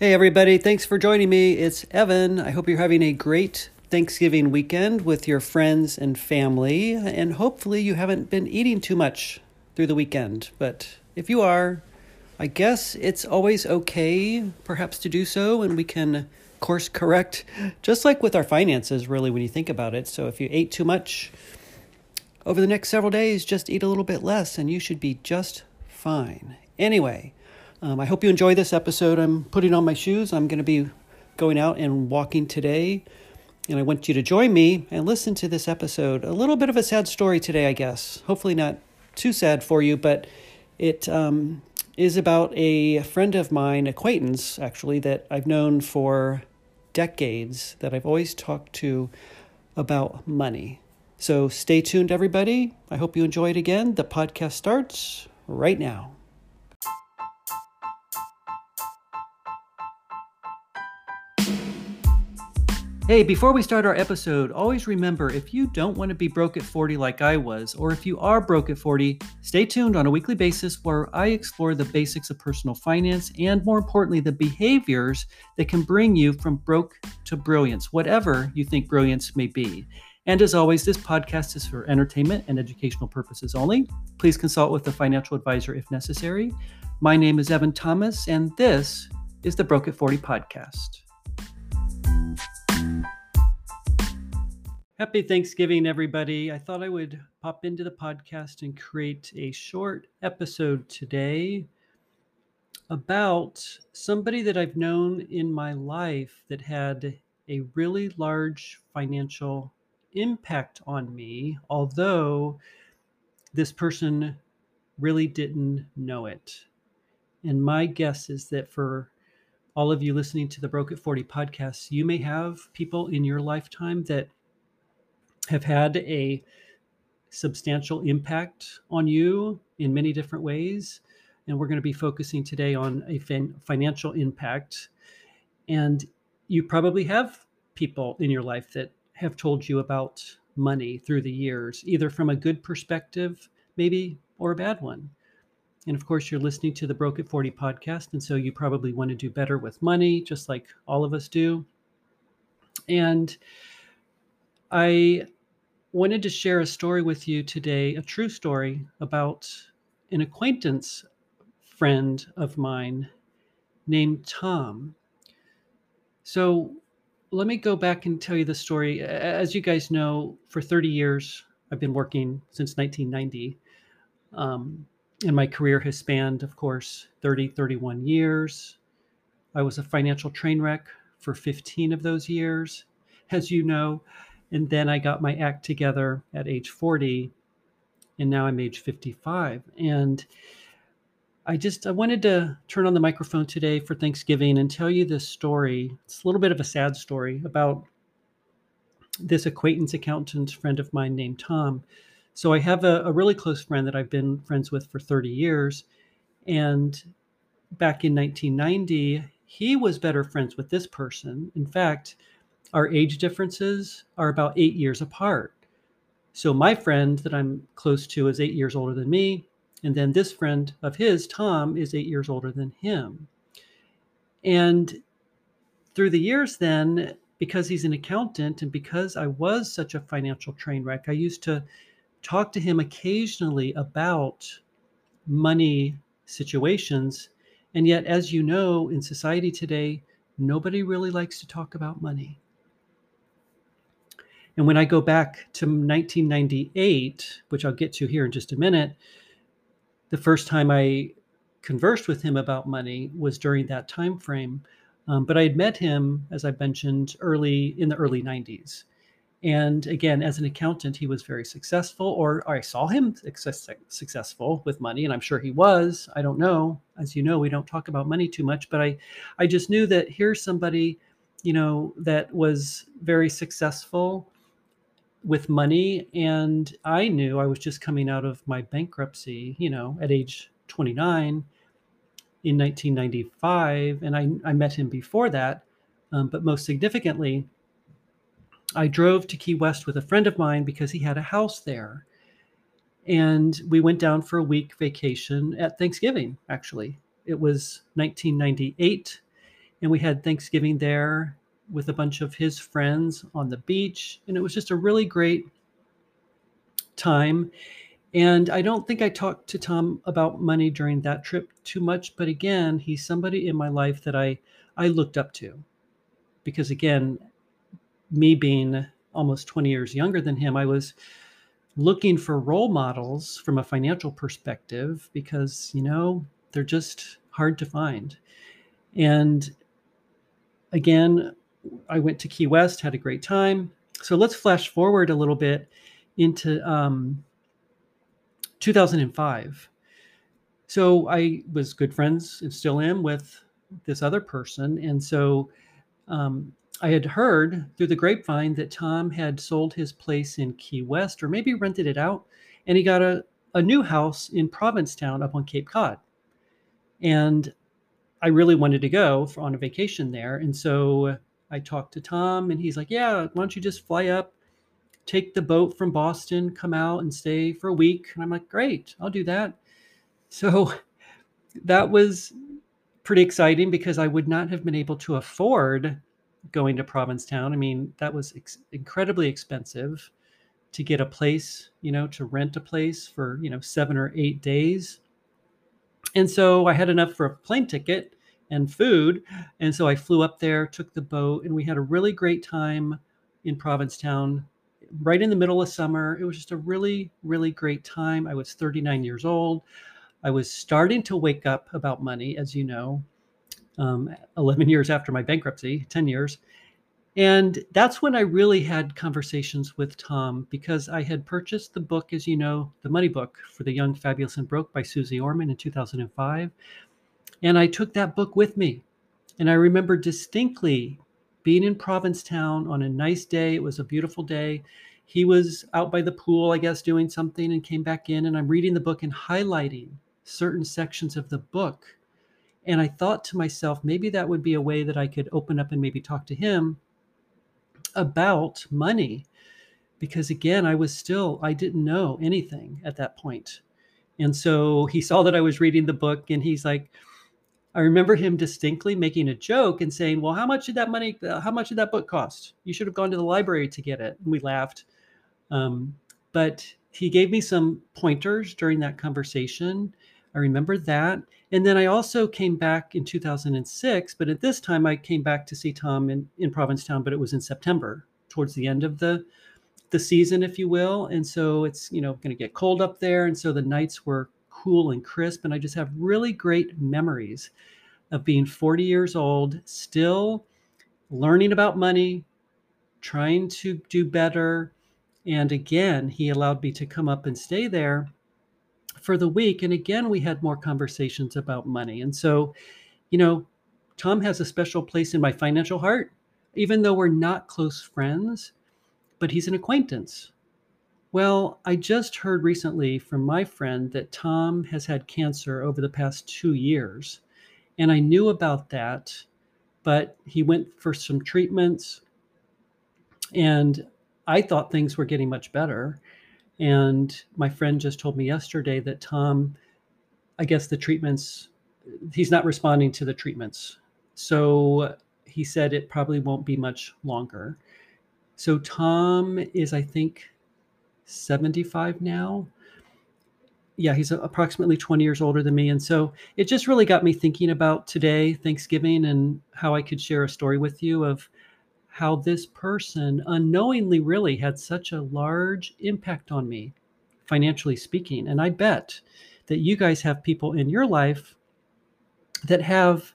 Hey, everybody. Thanks for joining me. It's Evan. I hope you're having a great Thanksgiving weekend with your friends and family. And hopefully, you haven't been eating too much through the weekend. But if you are, I guess it's always okay, perhaps, to do so. And we can course correct, just like with our finances, really, when you think about it. So if you ate too much over the next several days, just eat a little bit less, and you should be just fine. Anyway, um, I hope you enjoy this episode. I'm putting on my shoes. I'm going to be going out and walking today. And I want you to join me and listen to this episode. A little bit of a sad story today, I guess. Hopefully, not too sad for you, but it um, is about a friend of mine, acquaintance actually, that I've known for decades, that I've always talked to about money. So stay tuned, everybody. I hope you enjoy it again. The podcast starts right now. Hey, before we start our episode, always remember if you don't want to be broke at 40 like I was, or if you are broke at 40, stay tuned on a weekly basis where I explore the basics of personal finance and, more importantly, the behaviors that can bring you from broke to brilliance, whatever you think brilliance may be. And as always, this podcast is for entertainment and educational purposes only. Please consult with a financial advisor if necessary. My name is Evan Thomas, and this is the Broke at 40 podcast. Happy Thanksgiving, everybody. I thought I would pop into the podcast and create a short episode today about somebody that I've known in my life that had a really large financial impact on me, although this person really didn't know it. And my guess is that for all of you listening to the Broke at 40 podcast, you may have people in your lifetime that have had a substantial impact on you in many different ways. And we're going to be focusing today on a fin- financial impact. And you probably have people in your life that have told you about money through the years, either from a good perspective, maybe, or a bad one. And of course, you're listening to the Broke at 40 podcast. And so you probably want to do better with money, just like all of us do. And I wanted to share a story with you today, a true story about an acquaintance friend of mine named Tom. So let me go back and tell you the story. As you guys know, for 30 years, I've been working since 1990. Um, and my career has spanned, of course, 30, 31 years. I was a financial train wreck for 15 of those years. As you know, and then I got my act together at age 40, and now I'm age 55. And I just I wanted to turn on the microphone today for Thanksgiving and tell you this story. It's a little bit of a sad story about this acquaintance accountant friend of mine named Tom. So I have a, a really close friend that I've been friends with for 30 years. And back in 1990, he was better friends with this person. In fact, our age differences are about eight years apart. So my friend that I'm close to is eight years older than me. And then this friend of his, Tom, is eight years older than him. And through the years, then, because he's an accountant and because I was such a financial train wreck, I used to talk to him occasionally about money situations. And yet, as you know, in society today, nobody really likes to talk about money. And when I go back to 1998, which I'll get to here in just a minute, the first time I conversed with him about money was during that time frame. Um, but I had met him, as I mentioned, early in the early 90s. And again, as an accountant, he was very successful, or, or I saw him success, successful with money, and I'm sure he was. I don't know. As you know, we don't talk about money too much, but I, I just knew that here's somebody, you know, that was very successful with money and i knew i was just coming out of my bankruptcy you know at age 29 in 1995 and i, I met him before that um, but most significantly i drove to key west with a friend of mine because he had a house there and we went down for a week vacation at thanksgiving actually it was 1998 and we had Thanksgiving there with a bunch of his friends on the beach. And it was just a really great time. And I don't think I talked to Tom about money during that trip too much, but again, he's somebody in my life that I I looked up to. Because again, me being almost 20 years younger than him, I was looking for role models from a financial perspective because, you know, they're just hard to find. And again, I went to Key West, had a great time. So let's flash forward a little bit into um, 2005. So I was good friends and still am with this other person. And so um, I had heard through the grapevine that Tom had sold his place in Key West or maybe rented it out and he got a, a new house in Provincetown up on Cape Cod. And I really wanted to go for, on a vacation there. And so I talked to Tom and he's like, Yeah, why don't you just fly up, take the boat from Boston, come out and stay for a week? And I'm like, Great, I'll do that. So that was pretty exciting because I would not have been able to afford going to Provincetown. I mean, that was ex- incredibly expensive to get a place, you know, to rent a place for, you know, seven or eight days. And so I had enough for a plane ticket and food. And so I flew up there, took the boat, and we had a really great time in Provincetown right in the middle of summer. It was just a really, really great time. I was 39 years old. I was starting to wake up about money, as you know, um, 11 years after my bankruptcy, 10 years. And that's when I really had conversations with Tom because I had purchased the book, as you know, the money book for the Young, Fabulous, and Broke by Suze Orman in 2005. And I took that book with me. And I remember distinctly being in Provincetown on a nice day. It was a beautiful day. He was out by the pool, I guess, doing something and came back in. And I'm reading the book and highlighting certain sections of the book. And I thought to myself, maybe that would be a way that I could open up and maybe talk to him about money. Because again, I was still, I didn't know anything at that point. And so he saw that I was reading the book and he's like, I remember him distinctly making a joke and saying, "Well, how much did that money? Uh, how much did that book cost? You should have gone to the library to get it." And we laughed, um, but he gave me some pointers during that conversation. I remember that, and then I also came back in 2006. But at this time, I came back to see Tom in, in Provincetown, but it was in September, towards the end of the the season, if you will. And so it's you know going to get cold up there, and so the nights were cool and crisp. And I just have really great memories of being 40 years old, still learning about money, trying to do better. And again, he allowed me to come up and stay there for the week. And again, we had more conversations about money. And so, you know, Tom has a special place in my financial heart, even though we're not close friends, but he's an acquaintance. Well, I just heard recently from my friend that Tom has had cancer over the past two years. And I knew about that, but he went for some treatments. And I thought things were getting much better. And my friend just told me yesterday that Tom, I guess the treatments, he's not responding to the treatments. So he said it probably won't be much longer. So Tom is, I think, 75 now. Yeah, he's approximately 20 years older than me. And so it just really got me thinking about today, Thanksgiving, and how I could share a story with you of how this person unknowingly really had such a large impact on me, financially speaking. And I bet that you guys have people in your life that have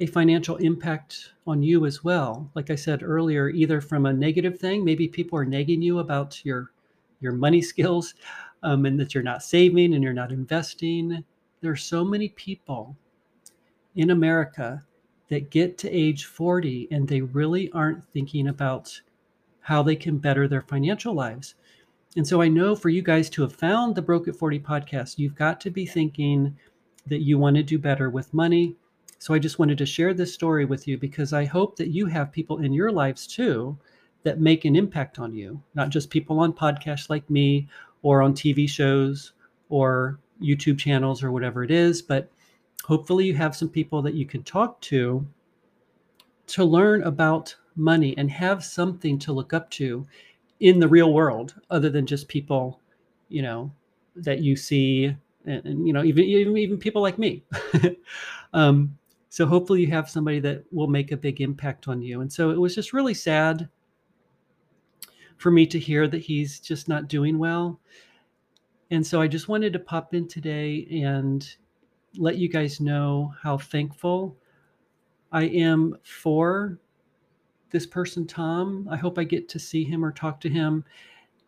a financial impact on you as well. Like I said earlier, either from a negative thing, maybe people are nagging you about your your money skills um, and that you're not saving and you're not investing. There are so many people in America that get to age 40 and they really aren't thinking about how they can better their financial lives. And so I know for you guys to have found the Broke at 40 podcast, you've got to be thinking that you want to do better with money. So I just wanted to share this story with you because I hope that you have people in your lives too that make an impact on you, not just people on podcasts like me or on TV shows or YouTube channels or whatever it is, but hopefully you have some people that you can talk to to learn about money and have something to look up to in the real world other than just people, you know, that you see and, and you know even, even even people like me. um, so hopefully you have somebody that will make a big impact on you. And so it was just really sad for me to hear that he's just not doing well. And so I just wanted to pop in today and let you guys know how thankful I am for this person, Tom. I hope I get to see him or talk to him.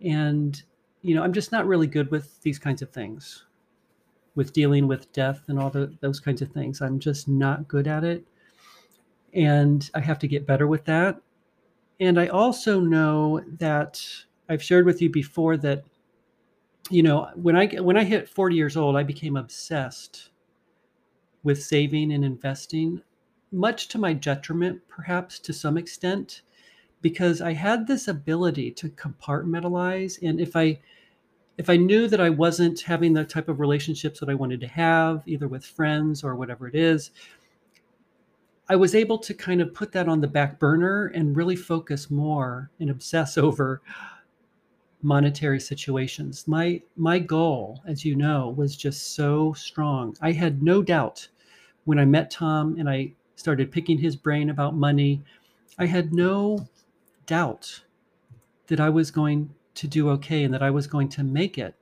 And, you know, I'm just not really good with these kinds of things, with dealing with death and all the, those kinds of things. I'm just not good at it. And I have to get better with that. And I also know that I've shared with you before that you know, when I when I hit 40 years old, I became obsessed with saving and investing, much to my detriment, perhaps to some extent, because I had this ability to compartmentalize. And if I if I knew that I wasn't having the type of relationships that I wanted to have, either with friends or whatever it is, I was able to kind of put that on the back burner and really focus more and obsess over monetary situations. My my goal, as you know, was just so strong. I had no doubt when I met Tom and I started picking his brain about money. I had no doubt that I was going to do okay and that I was going to make it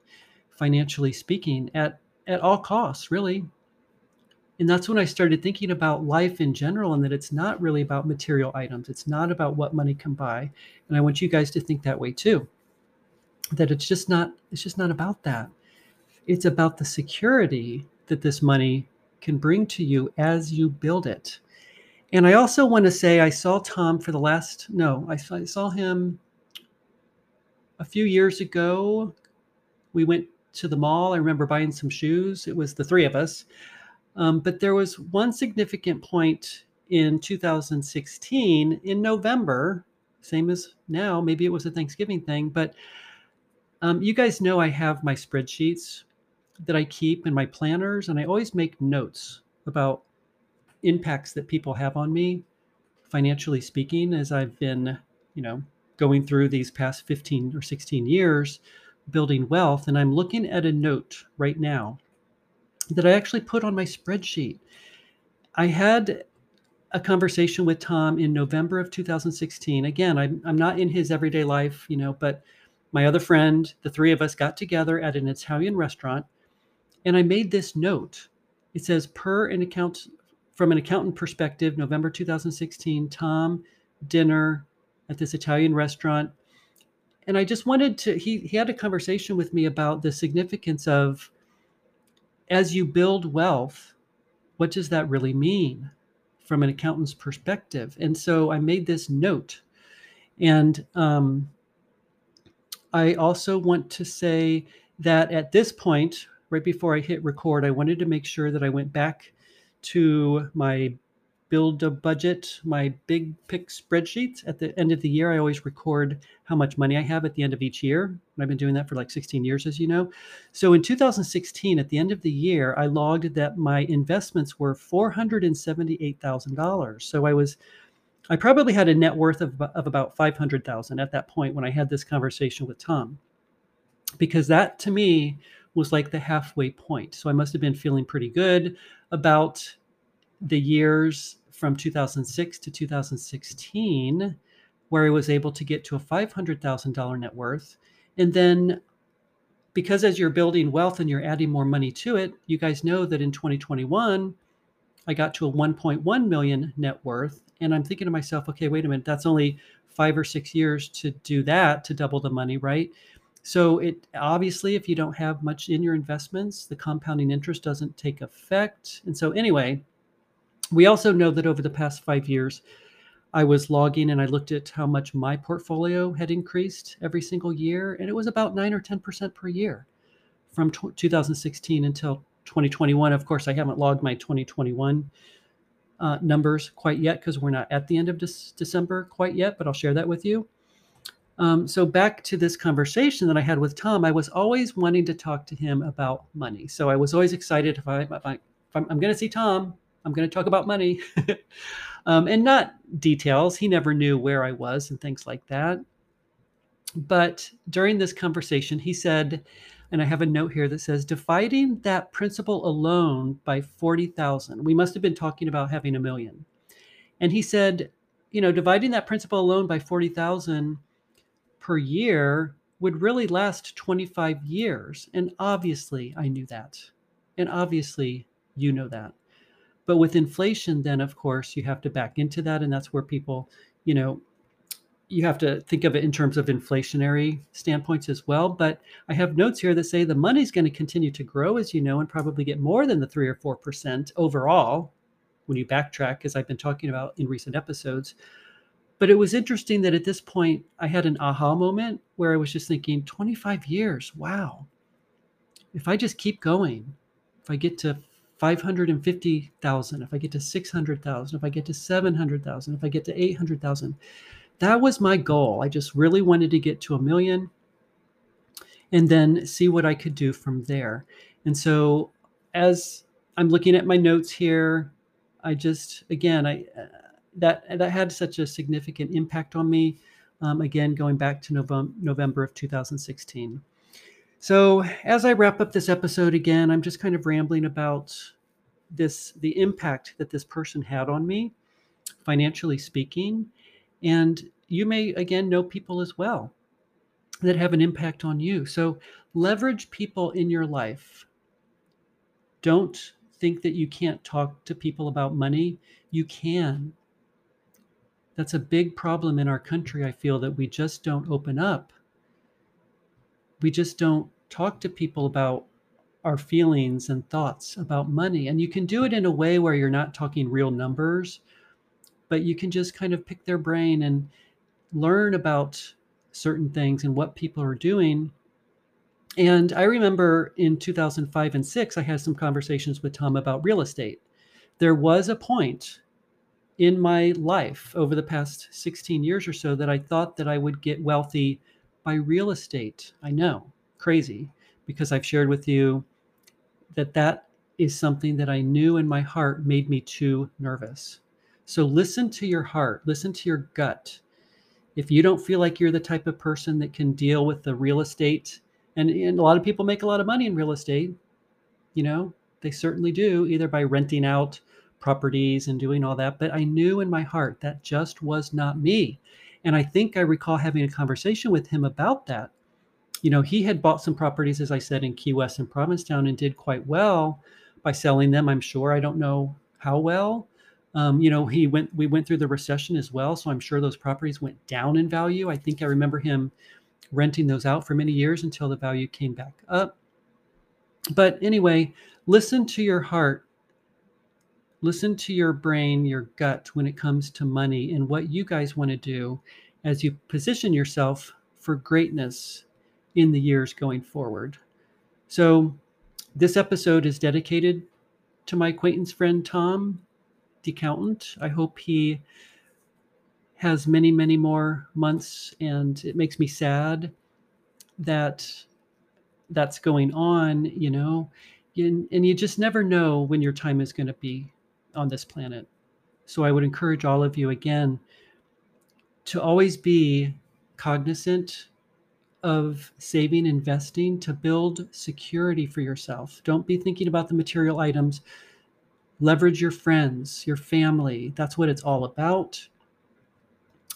financially speaking at at all costs, really. And that's when I started thinking about life in general and that it's not really about material items. It's not about what money can buy. And I want you guys to think that way too that it's just not it's just not about that. It's about the security that this money can bring to you as you build it. And i also want to say i saw tom for the last no i saw, I saw him a few years ago. We went to the mall. I remember buying some shoes. It was the three of us. Um, but there was one significant point in 2016 in november same as now maybe it was a thanksgiving thing but um, you guys know I have my spreadsheets that I keep in my planners, and I always make notes about impacts that people have on me, financially speaking, as I've been, you know, going through these past 15 or 16 years building wealth. And I'm looking at a note right now that I actually put on my spreadsheet. I had a conversation with Tom in November of 2016. Again, I'm, I'm not in his everyday life, you know, but my other friend, the three of us got together at an Italian restaurant, and I made this note. It says, per an account from an accountant perspective, November 2016, Tom, dinner at this Italian restaurant. And I just wanted to, he, he had a conversation with me about the significance of as you build wealth, what does that really mean from an accountant's perspective? And so I made this note. And um, I also want to say that at this point, right before I hit record, I wanted to make sure that I went back to my build a budget, my big pick spreadsheets. At the end of the year, I always record how much money I have at the end of each year. And I've been doing that for like 16 years, as you know. So in 2016, at the end of the year, I logged that my investments were $478,000. So I was I probably had a net worth of, of about 500,000 at that point when I had this conversation with Tom. Because that to me was like the halfway point. So I must have been feeling pretty good about the years from 2006 to 2016 where I was able to get to a $500,000 net worth. And then because as you're building wealth and you're adding more money to it, you guys know that in 2021 I got to a 1.1 million net worth and I'm thinking to myself, okay, wait a minute, that's only five or six years to do that to double the money, right? So it obviously, if you don't have much in your investments, the compounding interest doesn't take effect. And so anyway, we also know that over the past five years, I was logging and I looked at how much my portfolio had increased every single year, and it was about nine or ten percent per year from t- 2016 until 2021. Of course, I haven't logged my 2021 uh, numbers quite yet because we're not at the end of December quite yet, but I'll share that with you. Um, so back to this conversation that I had with Tom, I was always wanting to talk to him about money. So I was always excited if I, if I I'm going to see Tom, I'm going to talk about money. um, and not details. He never knew where I was and things like that. But during this conversation, he said, and I have a note here that says, dividing that principal alone by 40,000. We must have been talking about having a million. And he said, you know, dividing that principal alone by 40,000 per year would really last 25 years. And obviously, I knew that. And obviously, you know that. But with inflation, then of course, you have to back into that. And that's where people, you know, you have to think of it in terms of inflationary standpoints as well. But I have notes here that say the money's going to continue to grow, as you know, and probably get more than the three or 4% overall when you backtrack, as I've been talking about in recent episodes. But it was interesting that at this point, I had an aha moment where I was just thinking 25 years, wow. If I just keep going, if I get to 550,000, if I get to 600,000, if I get to 700,000, if I get to 800,000. That was my goal. I just really wanted to get to a million and then see what I could do from there. And so as I'm looking at my notes here, I just again, I uh, that that had such a significant impact on me. Um, again, going back to November, November of 2016. So, as I wrap up this episode again, I'm just kind of rambling about this the impact that this person had on me, financially speaking. And you may again know people as well that have an impact on you. So, leverage people in your life. Don't think that you can't talk to people about money. You can. That's a big problem in our country. I feel that we just don't open up we just don't talk to people about our feelings and thoughts about money. And you can do it in a way where you're not talking real numbers, but you can just kind of pick their brain and learn about certain things and what people are doing. And I remember in 2005 and 6, I had some conversations with Tom about real estate. There was a point in my life over the past 16 years or so that I thought that I would get wealthy by real estate. I know, crazy, because I've shared with you that that is something that I knew in my heart made me too nervous. So listen to your heart, listen to your gut. If you don't feel like you're the type of person that can deal with the real estate, and, and a lot of people make a lot of money in real estate, you know, they certainly do, either by renting out properties and doing all that. But I knew in my heart that just was not me. And I think I recall having a conversation with him about that. You know, he had bought some properties, as I said, in Key West and Provincetown and did quite well by selling them. I'm sure. I don't know how well. Um, you know, he went. We went through the recession as well, so I'm sure those properties went down in value. I think I remember him renting those out for many years until the value came back up. But anyway, listen to your heart listen to your brain, your gut when it comes to money and what you guys want to do as you position yourself for greatness in the years going forward. So, this episode is dedicated to my acquaintance friend Tom, accountant. I hope he has many, many more months, and it makes me sad that that's going on, you know. And, and you just never know when your time is going to be on this planet. So I would encourage all of you again to always be cognizant of saving, investing to build security for yourself. Don't be thinking about the material items. Leverage your friends, your family. That's what it's all about.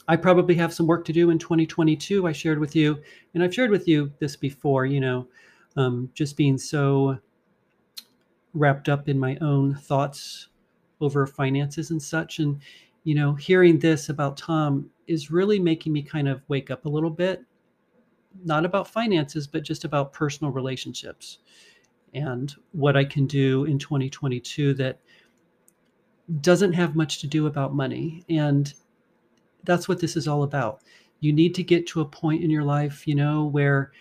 I probably have some work to do in 2022. I shared with you, and I've shared with you this before, you know, um, just being so wrapped up in my own thoughts over finances and such. And, you know, hearing this about Tom is really making me kind of wake up a little bit, not about finances, but just about personal relationships and what I can do in 2022 that doesn't have much to do about money. And that's what this is all about. You need to get to a point in your life, you know, where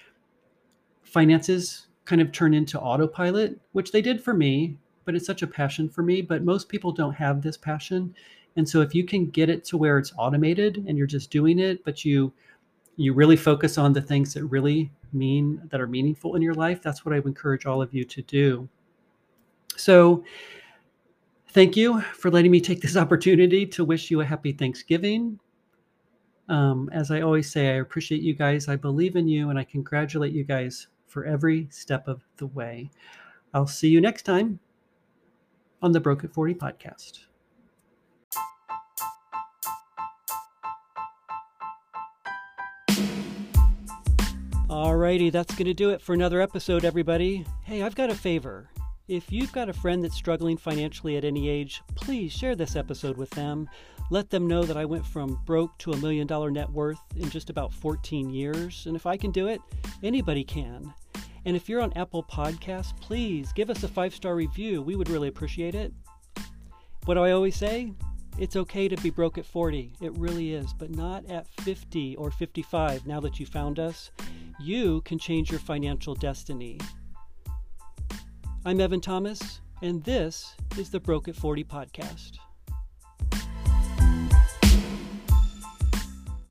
finances kind of turn into autopilot, which they did for me but it's such a passion for me. But most people don't have this passion. And so if you can get it to where it's automated and you're just doing it, but you you really focus on the things that really mean that are meaningful in your life, that's what I would encourage all of you to do. So thank you for letting me take this opportunity to wish you a happy Thanksgiving. Um, as I always say, I appreciate you guys. I believe in you, and I congratulate you guys for every step of the way. I'll see you next time on the Broke at 40 podcast. Alrighty, that's going to do it for another episode, everybody. Hey, I've got a favor. If you've got a friend that's struggling financially at any age, please share this episode with them. Let them know that I went from broke to a million dollar net worth in just about 14 years. And if I can do it, anybody can. And if you're on Apple Podcasts, please give us a five star review. We would really appreciate it. What do I always say? It's okay to be broke at 40. It really is, but not at 50 or 55 now that you found us. You can change your financial destiny. I'm Evan Thomas, and this is the Broke at 40 podcast.